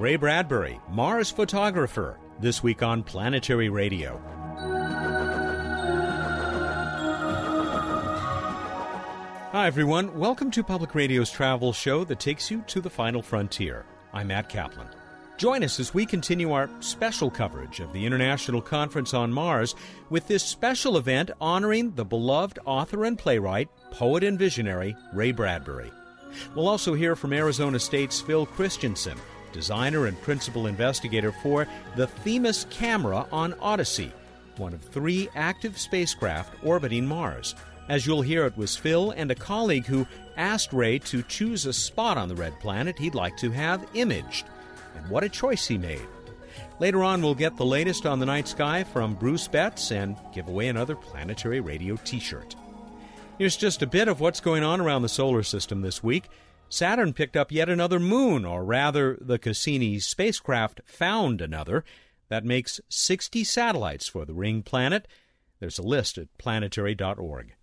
Ray Bradbury, Mars photographer, this week on Planetary Radio. Hi, everyone. Welcome to Public Radio's travel show that takes you to the final frontier. I'm Matt Kaplan. Join us as we continue our special coverage of the International Conference on Mars with this special event honoring the beloved author and playwright, poet and visionary Ray Bradbury. We'll also hear from Arizona State's Phil Christensen, designer and principal investigator for the Themis camera on Odyssey, one of three active spacecraft orbiting Mars. As you'll hear, it was Phil and a colleague who asked Ray to choose a spot on the red planet he'd like to have imaged. And what a choice he made. Later on, we'll get the latest on the night sky from Bruce Betts and give away another Planetary Radio t shirt. Here's just a bit of what's going on around the solar system this week. Saturn picked up yet another moon, or rather, the Cassini spacecraft found another. That makes 60 satellites for the ring planet. There's a list at planetary.org.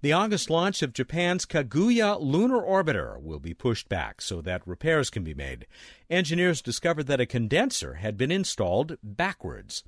The August launch of Japan's Kaguya lunar orbiter will be pushed back so that repairs can be made. Engineers discovered that a condenser had been installed backwards.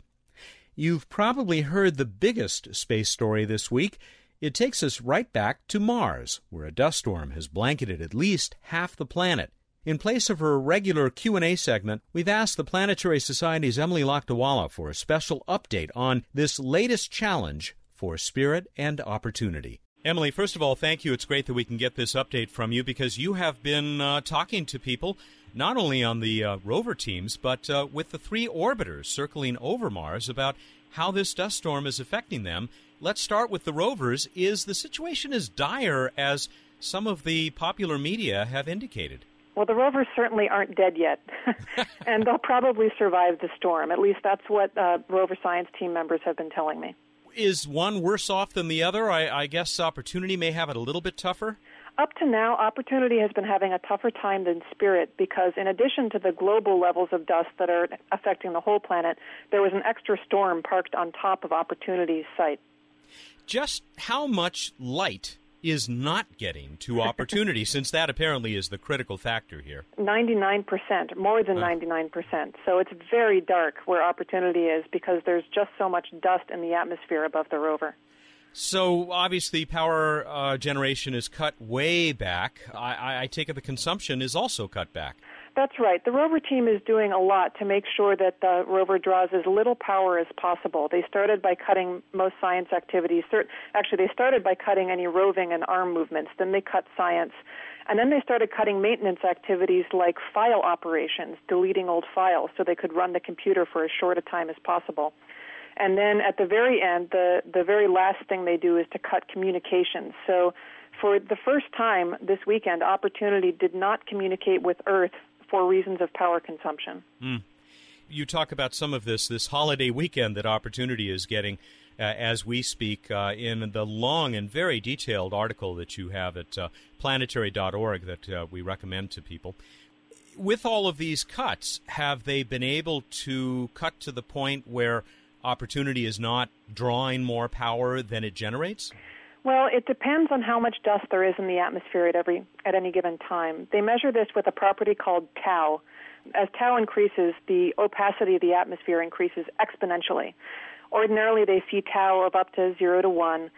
You've probably heard the biggest space story this week. It takes us right back to Mars, where a dust storm has blanketed at least half the planet. In place of her regular Q&A segment, we've asked the Planetary Society's Emily Lakdawalla for a special update on this latest challenge for spirit and opportunity. Emily, first of all, thank you. It's great that we can get this update from you because you have been uh, talking to people not only on the uh, rover teams, but uh, with the three orbiters circling over Mars about how this dust storm is affecting them let's start with the rovers. Is the situation as dire as some of the popular media have indicated? Well, the rovers certainly aren't dead yet, and they'll probably survive the storm. At least that's what uh, rover science team members have been telling me. Is one worse off than the other? I, I guess Opportunity may have it a little bit tougher. Up to now, Opportunity has been having a tougher time than Spirit because, in addition to the global levels of dust that are affecting the whole planet, there was an extra storm parked on top of Opportunity's site just how much light is not getting to opportunity, since that apparently is the critical factor here? 99%, more than 99%. So it's very dark where opportunity is because there's just so much dust in the atmosphere above the rover. So obviously, power uh, generation is cut way back. I, I take it the consumption is also cut back. That's right. The rover team is doing a lot to make sure that the rover draws as little power as possible. They started by cutting most science activities. Actually, they started by cutting any roving and arm movements. Then they cut science. And then they started cutting maintenance activities like file operations, deleting old files so they could run the computer for as short a time as possible. And then at the very end, the, the very last thing they do is to cut communications. So for the first time this weekend, Opportunity did not communicate with Earth for reasons of power consumption. Mm. You talk about some of this this holiday weekend that Opportunity is getting uh, as we speak uh, in the long and very detailed article that you have at uh, planetary.org that uh, we recommend to people. With all of these cuts, have they been able to cut to the point where Opportunity is not drawing more power than it generates? Well, it depends on how much dust there is in the atmosphere at every at any given time. They measure this with a property called tau. As tau increases, the opacity of the atmosphere increases exponentially. Ordinarily, they see tau of up to 0 to 1.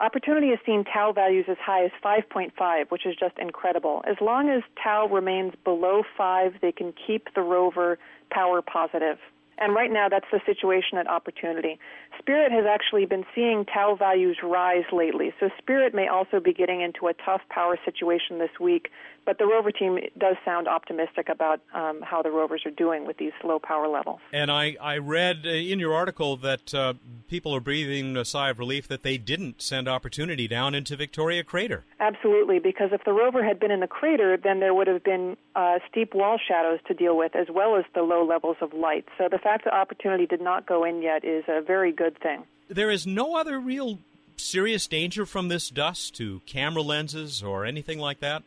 Opportunity has seen tau values as high as 5.5, which is just incredible. As long as tau remains below 5, they can keep the rover power positive. And right now, that's the situation at Opportunity. Spirit has actually been seeing tau values rise lately, so Spirit may also be getting into a tough power situation this week but the rover team does sound optimistic about um, how the rovers are doing with these low power levels. And I, I read uh, in your article that uh, people are breathing a sigh of relief that they didn't send Opportunity down into Victoria Crater. Absolutely, because if the rover had been in the crater, then there would have been uh, steep wall shadows to deal with, as well as the low levels of light. So the fact that Opportunity did not go in yet is a very good thing. There is no other real serious danger from this dust to camera lenses or anything like that?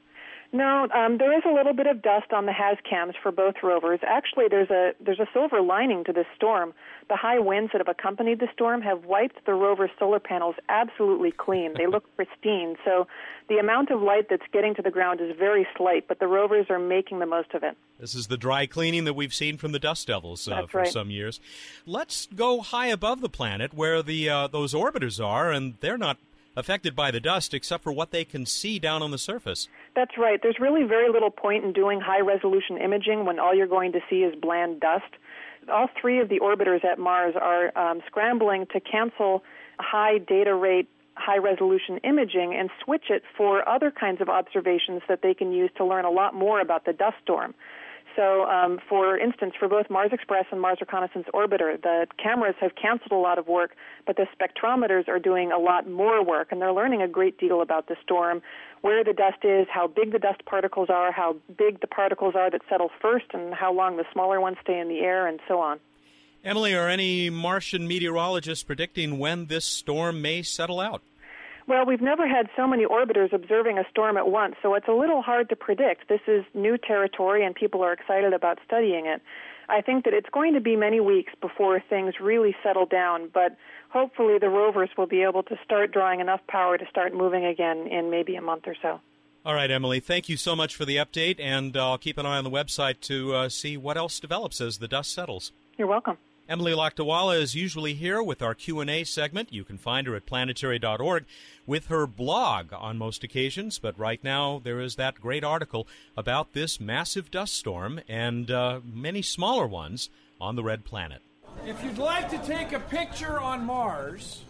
No, um, there is a little bit of dust on the HAZ cams for both rovers. Actually, there's a there's a silver lining to this storm. The high winds that have accompanied the storm have wiped the rover's solar panels absolutely clean. They look pristine. So the amount of light that's getting to the ground is very slight, but the rovers are making the most of it. This is the dry cleaning that we've seen from the dust devils uh, for right. some years. Let's go high above the planet where the uh, those orbiters are, and they're not affected by the dust except for what they can see down on the surface. That's right. There's really very little point in doing high resolution imaging when all you're going to see is bland dust. All three of the orbiters at Mars are um, scrambling to cancel high data rate, high resolution imaging and switch it for other kinds of observations that they can use to learn a lot more about the dust storm. So, um, for instance, for both Mars Express and Mars Reconnaissance Orbiter, the cameras have canceled a lot of work, but the spectrometers are doing a lot more work, and they're learning a great deal about the storm, where the dust is, how big the dust particles are, how big the particles are that settle first, and how long the smaller ones stay in the air, and so on. Emily, are any Martian meteorologists predicting when this storm may settle out? Well, we've never had so many orbiters observing a storm at once, so it's a little hard to predict. This is new territory, and people are excited about studying it. I think that it's going to be many weeks before things really settle down, but hopefully the rovers will be able to start drawing enough power to start moving again in maybe a month or so. All right, Emily, thank you so much for the update, and I'll keep an eye on the website to uh, see what else develops as the dust settles. You're welcome. Emily Lakdawalla is usually here with our Q&A segment. You can find her at planetary.org with her blog on most occasions, but right now there is that great article about this massive dust storm and uh, many smaller ones on the red planet. If you'd like to take a picture on Mars,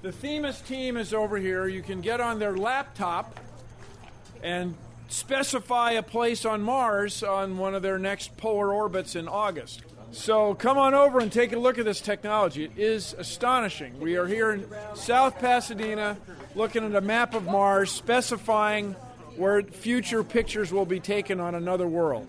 the Themis team is over here. You can get on their laptop and specify a place on Mars on one of their next polar orbits in August. So come on over and take a look at this technology. It is astonishing. We are here in South Pasadena looking at a map of Mars specifying where future pictures will be taken on another world.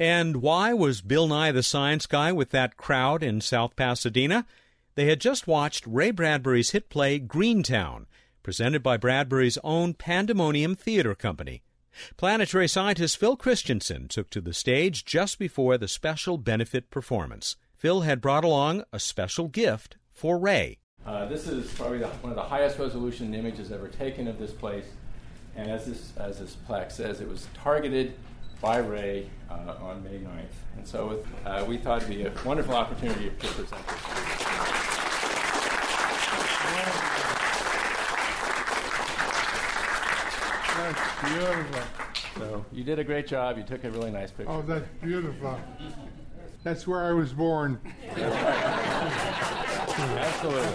And why was Bill Nye the Science Guy with that crowd in South Pasadena? They had just watched Ray Bradbury's hit play Greentown, presented by Bradbury's own Pandemonium Theater Company. Planetary scientist Phil Christensen took to the stage just before the special benefit performance. Phil had brought along a special gift for Ray. Uh, this is probably the, one of the highest resolution images ever taken of this place, and as this, as this plaque says, it was targeted by Ray uh, on May 9th. And so with, uh, we thought it would be a wonderful opportunity to present this. That's beautiful. So you did a great job. You took a really nice picture. Oh, that's beautiful. That's where I was born. Absolutely.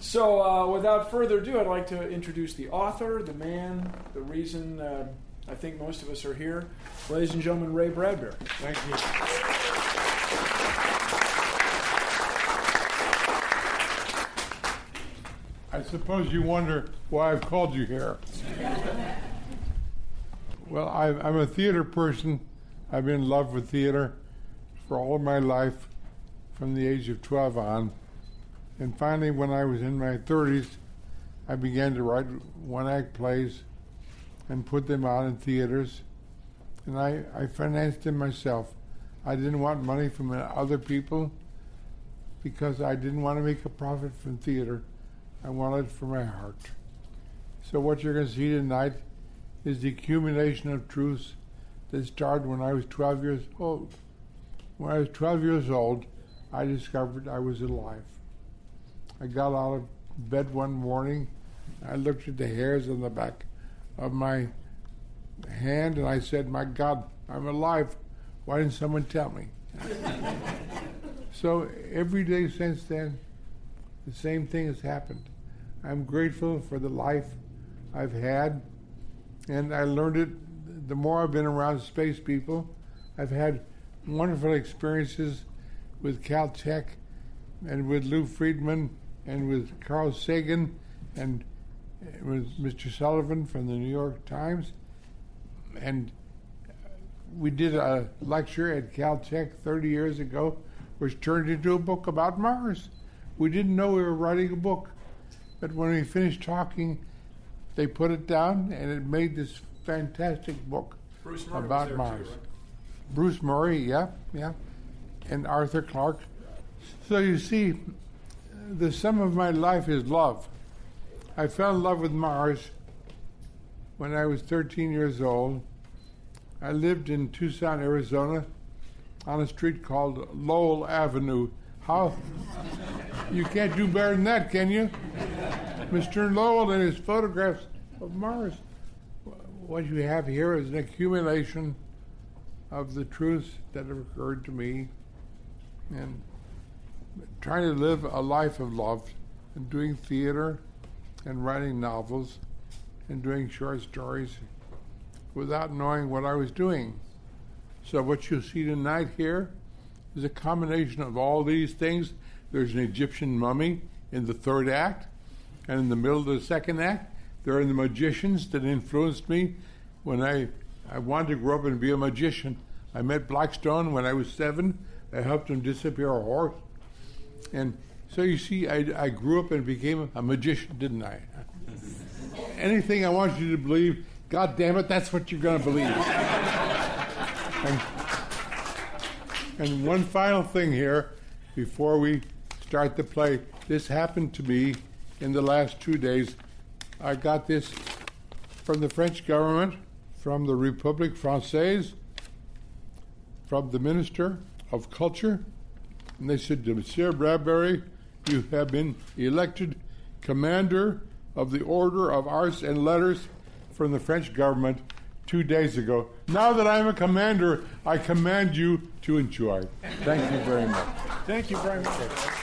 So, uh, without further ado, I'd like to introduce the author, the man, the reason uh, I think most of us are here. Ladies and gentlemen, Ray Bradbury. Thank you. I suppose you wonder why I've called you here. Well, I, I'm a theater person. I've been in love with theater for all my life, from the age of 12 on. And finally, when I was in my 30s, I began to write one act plays and put them out in theaters. And I, I financed them myself. I didn't want money from other people because I didn't want to make a profit from theater. I wanted it from my heart. So, what you're going to see tonight is the accumulation of truths that started when I was 12 years old. When I was 12 years old, I discovered I was alive. I got out of bed one morning, I looked at the hairs on the back of my hand, and I said, My God, I'm alive. Why didn't someone tell me? so every day since then, the same thing has happened. I'm grateful for the life I've had, and I learned it the more I've been around space people. I've had wonderful experiences with Caltech and with Lou Friedman and with Carl Sagan and eh, with Mr. Sullivan from the New York Times. And we did a lecture at Caltech 30 years ago, which turned into a book about Mars. We didn't know we were writing a book, but when we finished talking, they put it down and it made this fantastic book Bruce Murray about Mars. too, right? Bruce Murray, yeah, yeah, and Arthur Clarke. So you see, the sum of my life is love. I fell in love with Mars when I was 13 years old. I lived in Tucson, Arizona, on a street called Lowell Avenue. How? You can't do better than that, can you? Mr. Lowell and his photographs of Mars. What you have here is an accumulation of the truths that have occurred to me and trying to live a life of love and doing theater and writing novels and doing short stories without knowing what I was doing. So, what you see tonight here is a combination of all these things. There's an Egyptian mummy in the third act, and in the middle of the second act, there are the magicians that influenced me when I, I wanted to grow up and be a magician. I met Blackstone when I was seven. I helped him disappear a horse. And so you see, I, I grew up and became a magician, didn't I? Anything I want you to believe, God damn it, that's what you're going to believe. and, and one final thing here before we start the play. This happened to me in the last two days. I got this from the French government, from the République Française, from the Minister of Culture, and they said, Monsieur Bradbury, you have been elected commander of the Order of Arts and Letters from the French government two days ago. Now that I'm a commander, I command you to enjoy. Thank you very much. Thank you very much.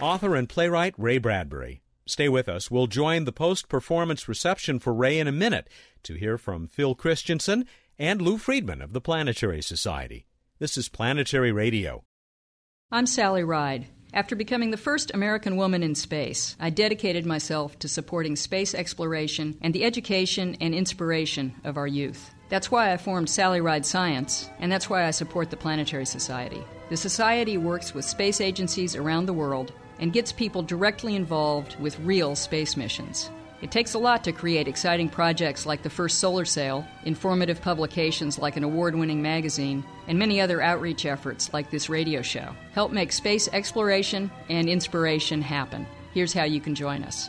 Author and playwright Ray Bradbury. Stay with us. We'll join the post performance reception for Ray in a minute to hear from Phil Christensen and Lou Friedman of the Planetary Society. This is Planetary Radio. I'm Sally Ride. After becoming the first American woman in space, I dedicated myself to supporting space exploration and the education and inspiration of our youth. That's why I formed Sally Ride Science, and that's why I support the Planetary Society. The Society works with space agencies around the world and gets people directly involved with real space missions. It takes a lot to create exciting projects like the first solar sail, informative publications like an award winning magazine, and many other outreach efforts like this radio show. Help make space exploration and inspiration happen. Here's how you can join us.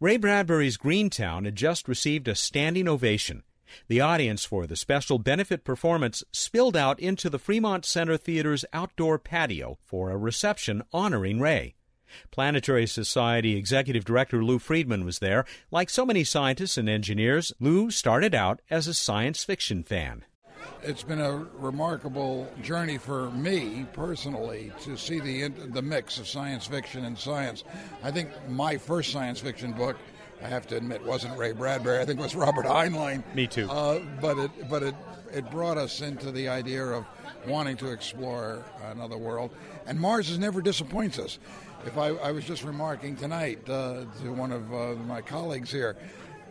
Ray Bradbury's Greentown had just received a standing ovation. The audience for the special benefit performance spilled out into the Fremont Center Theater's outdoor patio for a reception honoring Ray. Planetary Society Executive Director Lou Friedman was there. Like so many scientists and engineers, Lou started out as a science fiction fan. It's been a remarkable journey for me personally to see the the mix of science fiction and science. I think my first science fiction book I have to admit, wasn't Ray Bradbury. I think it was Robert Heinlein. Me too. Uh, but it, but it, it brought us into the idea of wanting to explore another world, and Mars has never disappoints us. If I, I was just remarking tonight uh, to one of uh, my colleagues here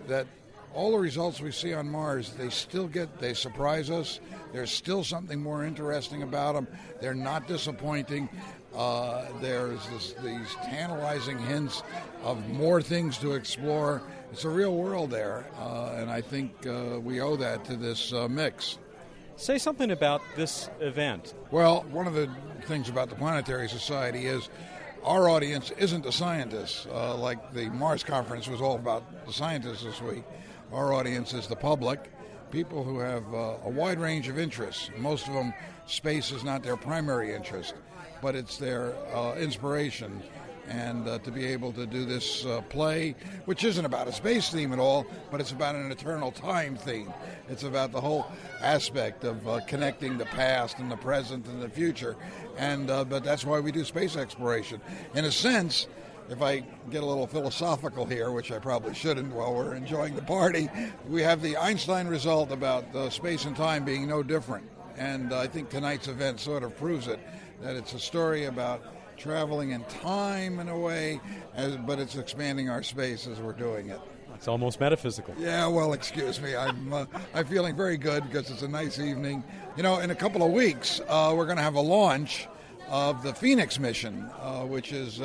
that all the results we see on Mars, they still get, they surprise us. There's still something more interesting about them. They're not disappointing. Uh, there's this, these tantalizing hints of more things to explore. It's a real world there, uh, and I think uh, we owe that to this uh, mix. Say something about this event. Well, one of the things about the Planetary Society is our audience isn't the scientists, uh, like the Mars conference was all about the scientists this week. Our audience is the public, people who have uh, a wide range of interests. Most of them, space is not their primary interest but it's their uh, inspiration. And uh, to be able to do this uh, play, which isn't about a space theme at all, but it's about an eternal time theme. It's about the whole aspect of uh, connecting the past and the present and the future. And uh, but that's why we do space exploration. In a sense, if I get a little philosophical here, which I probably shouldn't while we're enjoying the party, we have the Einstein result about uh, space and time being no different. And I think tonight's event sort of proves it that it's a story about traveling in time in a way, as, but it's expanding our space as we're doing it. It's almost metaphysical. Yeah, well, excuse me. I'm uh, I'm feeling very good because it's a nice evening. You know, in a couple of weeks, uh, we're going to have a launch of the Phoenix mission, uh, which is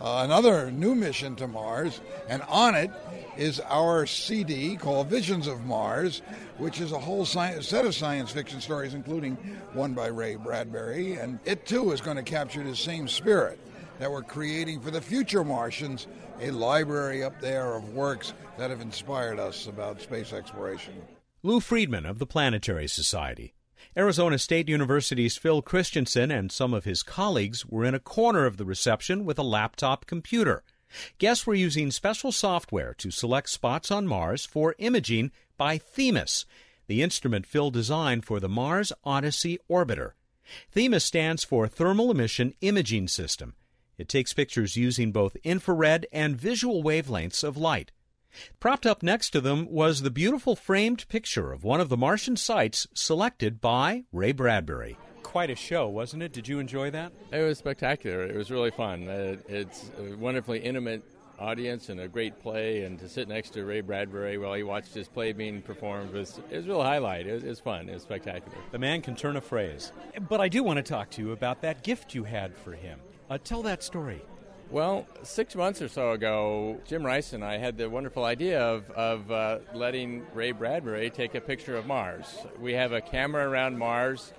uh, another new mission to Mars, and on it is our CD called Visions of Mars, which is a whole set of science fiction stories, including one by Ray Bradbury, and it too is going to capture the same spirit that we're creating for the future Martians, a library up there of works that have inspired us about space exploration. Lou Friedman of the Planetary Society. Arizona State University's Phil Christensen and some of his colleagues were in a corner of the reception with a laptop computer. Guests were using special software to select spots on Mars for imaging by Themis, the instrument Phil designed for the Mars Odyssey orbiter. Themis stands for Thermal Emission Imaging System. It takes pictures using both infrared and visual wavelengths of light. Propped up next to them was the beautiful framed picture of one of the Martian sites selected by Ray Bradbury. Quite a show, wasn't it? Did you enjoy that? It was spectacular. It was really fun. Uh, it's a wonderfully intimate audience and a great play, and to sit next to Ray Bradbury while he watched his play being performed was it was a real highlight. It was, it was fun. It was spectacular. The man can turn a phrase. But I do want to talk to you about that gift you had for him. Uh, tell that story. Well, six months or so ago, Jim Rice and I had the wonderful idea of, of uh, letting Ray Bradbury take a picture of Mars. We have a camera around Mars.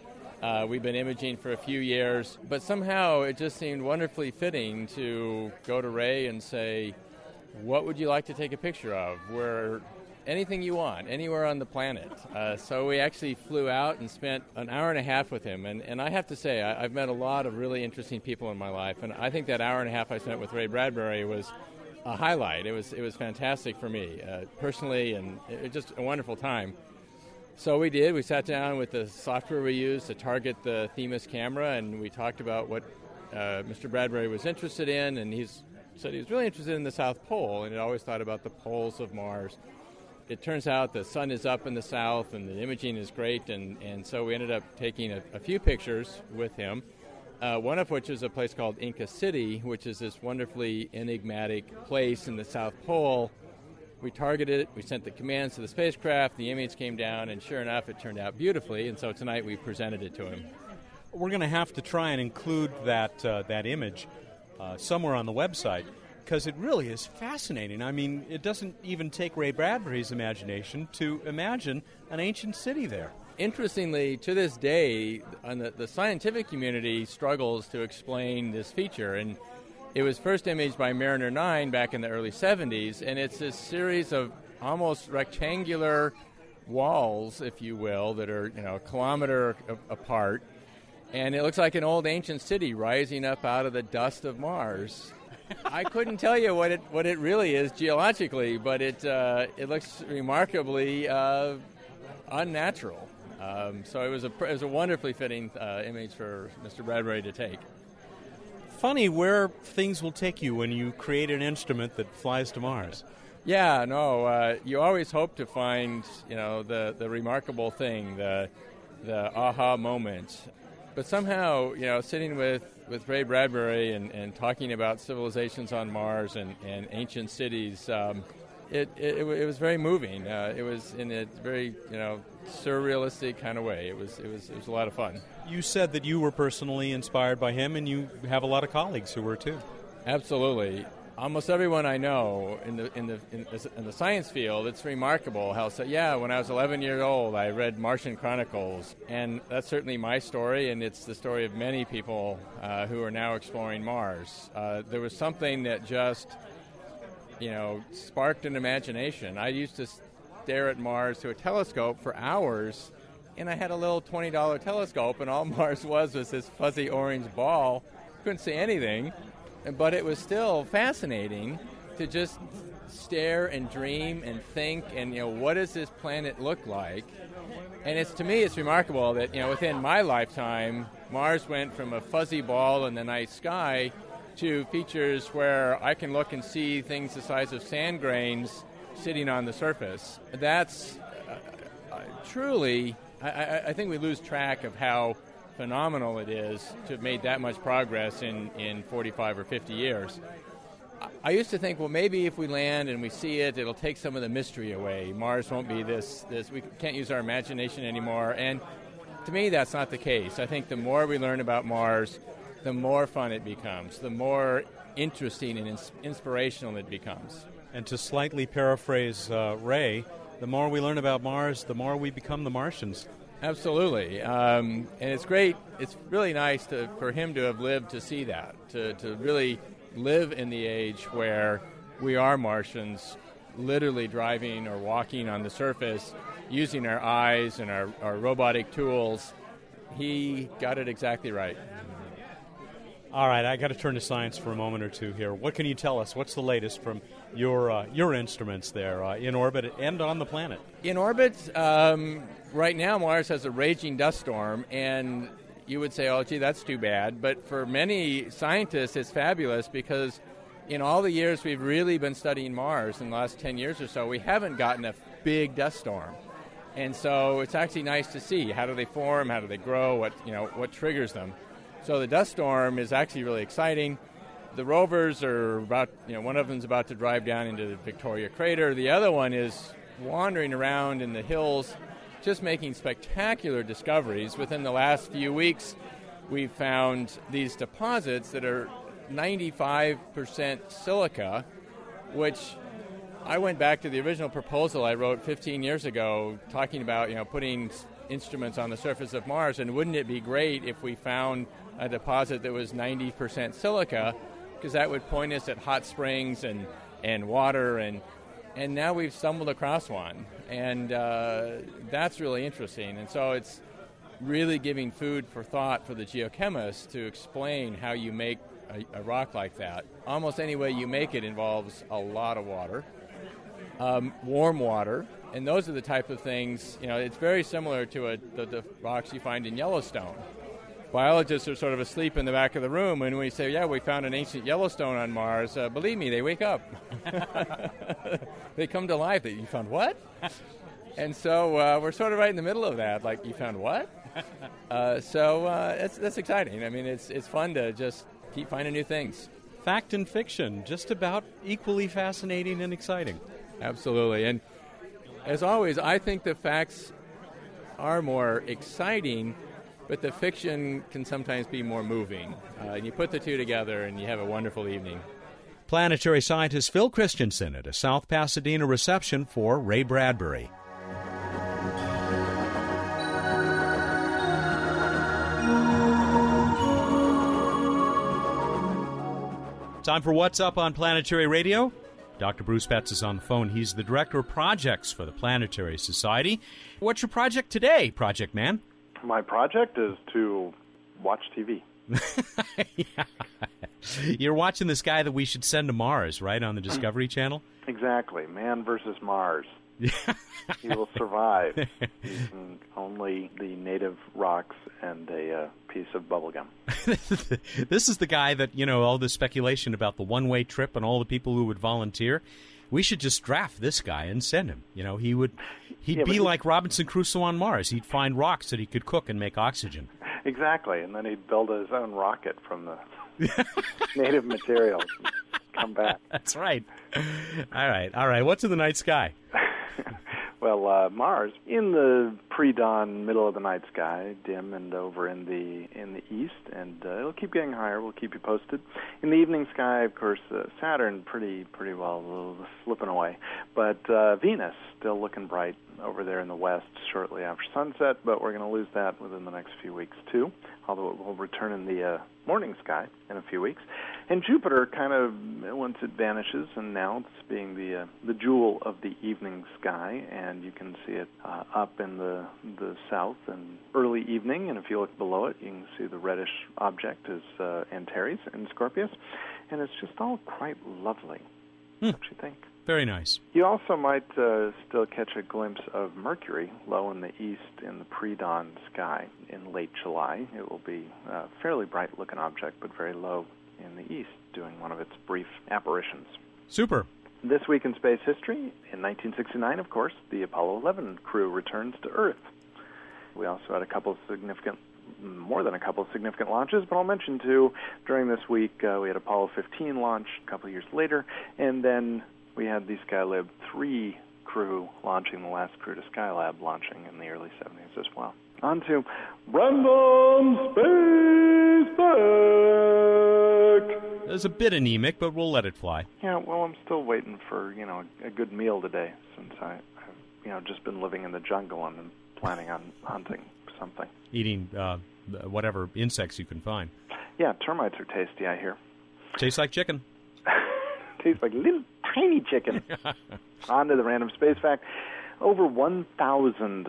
Uh, we've been imaging for a few years, but somehow it just seemed wonderfully fitting to go to Ray and say, What would you like to take a picture of? We're anything you want, anywhere on the planet. Uh, so we actually flew out and spent an hour and a half with him. And, and I have to say, I, have met a lot of really interesting people in my life. And I think that hour and a half I spent with Ray Bradbury was a highlight. It was, it was fantastic for me uh, personally, and it just a wonderful time. So we did. We sat down with the software we used to target the Themis camera, and we talked about what uh, Mr. Bradbury was interested in. And he's said he was really interested in the South Pole, and had always thought about the poles of Mars it turns out the sun is up in the south and the imaging is great, and, and so we ended up taking a, a few pictures with him. Uh, one of which is a place called Inca City, which is this wonderfully enigmatic place in the South Pole. We targeted it, we sent the commands to the spacecraft, the image came down, and sure enough, it turned out beautifully, and so tonight we presented it to him. We're going to have to try and include that, uh, that image uh, somewhere on the website because it really is fascinating. I mean, it doesn't even take Ray Bradbury's imagination to imagine an ancient city there. Interestingly, to this day, uh, the, the scientific community struggles to explain this feature. And it was first imaged by Mariner 9 back in the early 70s, and it's this series of almost rectangular walls, if you will, that are you know a kilometer apart, and it looks like an old ancient city rising up out of the dust of Mars. I couldn't tell you what it what it really is geologically, but it uh, it looks remarkably uh, unnatural. Um, so it was a it was a wonderfully fitting uh, image for Mr. Bradbury to take. Funny where things will take you when you create an instrument that flies to Mars. Yeah, no, uh, you always hope to find you know the the remarkable thing, the the aha moment. But somehow, you know, sitting with with Ray Bradbury and, and talking about civilizations on Mars and, and ancient cities, um, it, it, it, was very moving. Uh, it was in a very you know surrealistic kind of way. It was it was it was a lot of fun. You said that you were personally inspired by him, and you have a lot of colleagues who were too. Absolutely almost everyone I know in the in the in, in, the science field, it's remarkable how. So, yeah, when I was 11 years old, I read Martian Chronicles, and that's certainly my story, and it's the story of many people uh, who are now exploring Mars. Uh, there was something that just, you know, sparked an imagination. I used to stare at Mars through a telescope for hours. And I had a little $20 telescope, and all Mars was was this fuzzy orange ball. Couldn't see anything but it was still fascinating to just stare and dream and think and you know what does this planet look like and it's to me it's remarkable that you know within my lifetime mars went from a fuzzy ball in the night sky to features where I can look and see things the size of sand grains sitting on the surface. That's uh, uh, truly, I, I, think we lose track of how phenomenal it is to have made that much progress in, in 45 or 50 years. I used to think, well, maybe if we land and we see it, it'll take some of the mystery away. Mars won't be this, this. We can't use our imagination anymore. And to me, that's not the case. I think the more we learn about Mars, the more fun it becomes, the more interesting and ins- inspirational it becomes. And to slightly paraphrase uh, Ray, the more we learn about Mars, the more we become the Martians. Absolutely, um, and it's great. It's really nice to, for him to have lived to see that, to, to really live in the age where we are Martians, literally driving or walking on the surface, using our eyes and our, our robotic tools. He got it exactly right. All right, I got to turn to science for a moment or two here. What can you tell us? What's the latest from your uh, your instruments there uh, in orbit and on the planet? In orbit, um, right now Mars has a raging dust storm, and you would say, oh, gee, that's too bad. But for many scientists, it's fabulous because in all the years we've really been studying Mars in the last 10 years or so, we haven't gotten a big dust storm. And so it's actually nice to see how do they form, how do they grow, what, you know, what triggers them. So the dust storm is actually really exciting. The rovers are about, you know, one of them's about to drive down into the Victoria crater. The other one is wandering around in the hills just making spectacular discoveries. Within the last few weeks, we've found these deposits that are 95% silica, which I went back to the original proposal I wrote 15 years ago, talking about you know putting instruments on the surface of Mars, and wouldn't it be great if we found a deposit that was 90% silica, because that would point us at hot springs and and water and and now we've stumbled across one, and uh, that's really interesting. And so it's really giving food for thought for the geochemists to explain how you make a, a rock like that. Almost any way you make it involves a lot of water, um, warm water, and those are the type of things. You know, it's very similar to a, the, the rocks you find in Yellowstone biologists are sort of asleep in the back of the room, and we say, "Yeah, we found an ancient Yellowstone on Mars." Uh, believe me, they wake up. they come to life. They, you found what? and so uh, we're sort of right in the middle of that. Like, you found what? Uh, so uh, that's that's exciting. I mean, it's it's fun to just keep finding new things. Fact and fiction, just about equally fascinating and exciting. Absolutely, and as always, I think the facts are more exciting but the fiction can sometimes be more moving. Uh, and you put the two together and you have a wonderful evening. Planetary scientist Phil Christensen at a South Pasadena reception for Ray Bradbury. Time for What's Up on Planetary Radio. Dr. Bruce Betts is on the phone. He's the Director of Projects for the Planetary Society. What's your project today, Project Man? My project is to watch TV. yeah. You're watching this guy that we should send to Mars, right, on the Discovery Channel? Exactly. Man versus Mars. he will survive using only the native rocks and a uh, piece of bubblegum. this is the guy that, you know, all the speculation about the one way trip and all the people who would volunteer we should just draft this guy and send him. You know, he would he'd yeah, be like Robinson Crusoe on Mars. He'd find rocks that he could cook and make oxygen. Exactly, and then he'd build his own rocket from the native materials. Come back. That's right. All right, all right. What's in the night sky? Well, uh, Mars in the pre-dawn, middle of the night sky, dim and over in the in the east, and uh, it'll keep getting higher. We'll keep you posted. In the evening sky, of course, uh, Saturn pretty pretty well slipping away, but uh, Venus still looking bright over there in the west shortly after sunset. But we're going to lose that within the next few weeks too, although it will return in the uh, morning sky in a few weeks. And Jupiter kind of once it vanishes, and now it's being the uh, the jewel of the evening sky, and you can see it uh, up in the the south and early evening. And if you look below it, you can see the reddish object is uh, Antares in Scorpius, and it's just all quite lovely. Hmm. Don't you think? Very nice. You also might uh, still catch a glimpse of Mercury low in the east in the pre-dawn sky in late July. It will be a fairly bright-looking object, but very low in the east, doing one of its brief apparitions. Super. This week in space history, in 1969, of course, the Apollo 11 crew returns to Earth. We also had a couple significant, more than a couple significant launches, but I'll mention two. During this week, uh, we had Apollo 15 launch a couple years later, and then we had the Skylab 3 crew launching, the last crew to Skylab launching in the early 70s as well. On to Random Space Fact. It's a bit anemic, but we'll let it fly. Yeah, well, I'm still waiting for you know a good meal today since I, I've you know just been living in the jungle and I'm planning on hunting something. Eating uh, whatever insects you can find. Yeah, termites are tasty. I hear. Tastes like chicken. Tastes like little tiny chicken. On to the random space fact. Over 1,000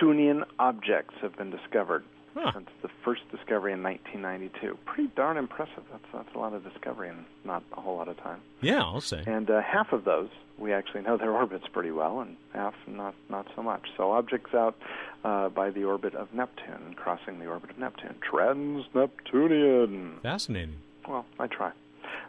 trans-Neptunian objects have been discovered Huh. since the first discovery in 1992. Pretty darn impressive. That's that's a lot of discovery in not a whole lot of time. Yeah, I'll say. And uh, half of those we actually know their orbits pretty well, and half not not so much. So objects out uh, by the orbit of Neptune, crossing the orbit of Neptune, trans-Neptunian. Fascinating. Well, I try.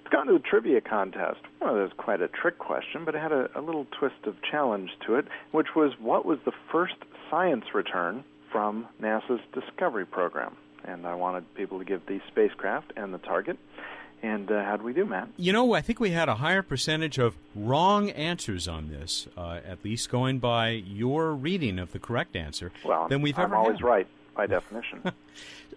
Let's go to the trivia contest. Well, it was quite a trick question, but it had a, a little twist of challenge to it, which was what was the first science return from NASA's Discovery program? And I wanted people to give the spacecraft and the target. And uh, how do we do, Matt? You know, I think we had a higher percentage of wrong answers on this, uh, at least going by your reading of the correct answer, Well, than we've I'm ever always had. right by definition.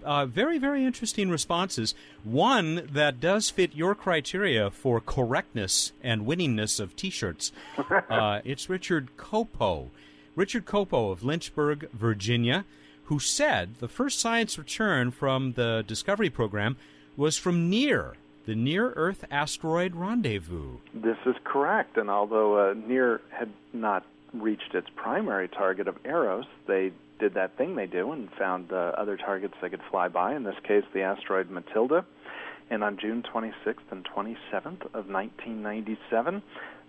Uh, very, very interesting responses. One that does fit your criteria for correctness and winningness of T-shirts. uh, it's Richard Copo, Richard Copo of Lynchburg, Virginia, who said the first science return from the Discovery program was from NEAR, the Near Earth Asteroid Rendezvous. This is correct, and although uh, NEAR had not reached its primary target of Eros, they did that thing they do and found uh, other targets they could fly by. In this case, the asteroid Matilda. And on June 26th and 27th of 1997,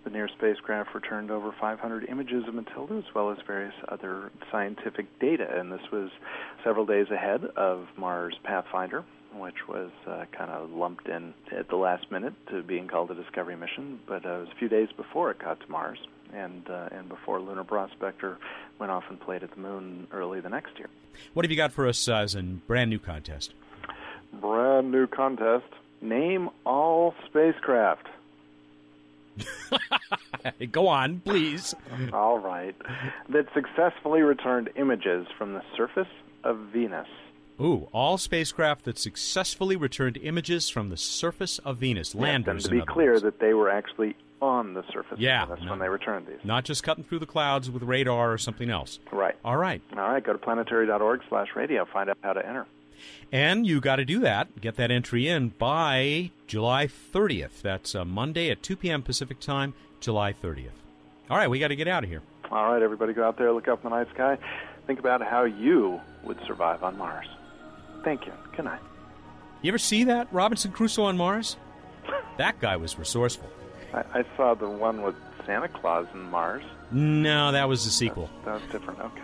the NEAR spacecraft returned over 500 images of Matilda as well as various other scientific data. And this was several days ahead of Mars Pathfinder, which was uh, kind of lumped in at the last minute to being called a Discovery mission. But uh, it was a few days before it got to Mars, and uh, and before Lunar Prospector went off and played at the Moon early the next year. What have you got for us uh, as a brand new contest? Brand new contest. Name all spacecraft. Go on, please. All right. That successfully returned images from the surface of Venus. Ooh, all spacecraft that successfully returned images from the surface of Venus, and landers. to be clear, words. that they were actually on the surface Yeah, of Venus no. when they returned these. not just cutting through the clouds with radar or something else. Right. All right, All right. Go to planetary.org slash radio. Find out how to enter. And you got to do that. Get that entry in by July 30th. That's Monday at 2 p.m. Pacific time, July 30th. All right, we got to get out of here. All right, everybody, go out there, look up in the night sky, think about how you would survive on Mars. Thank you. Good night. You ever see that Robinson Crusoe on Mars? That guy was resourceful. I, I saw the one with Santa Claus and Mars. No, that was the sequel. That was different. Okay.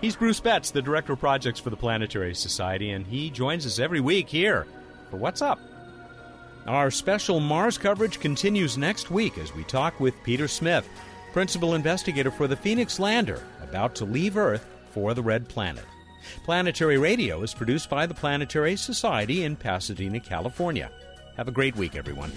He's Bruce Betts, the Director of Projects for the Planetary Society, and he joins us every week here for What's Up. Our special Mars coverage continues next week as we talk with Peter Smith, Principal Investigator for the Phoenix Lander, about to leave Earth for the Red Planet. Planetary Radio is produced by the Planetary Society in Pasadena, California. Have a great week, everyone.